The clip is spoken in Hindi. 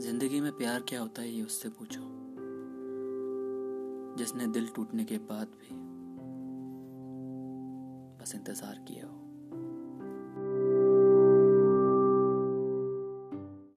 ज़िंदगी में प्यार क्या होता है, ये उससे पूछो। जिसने दिल टूटने के बाद भी बस इंतज़ार किया हो।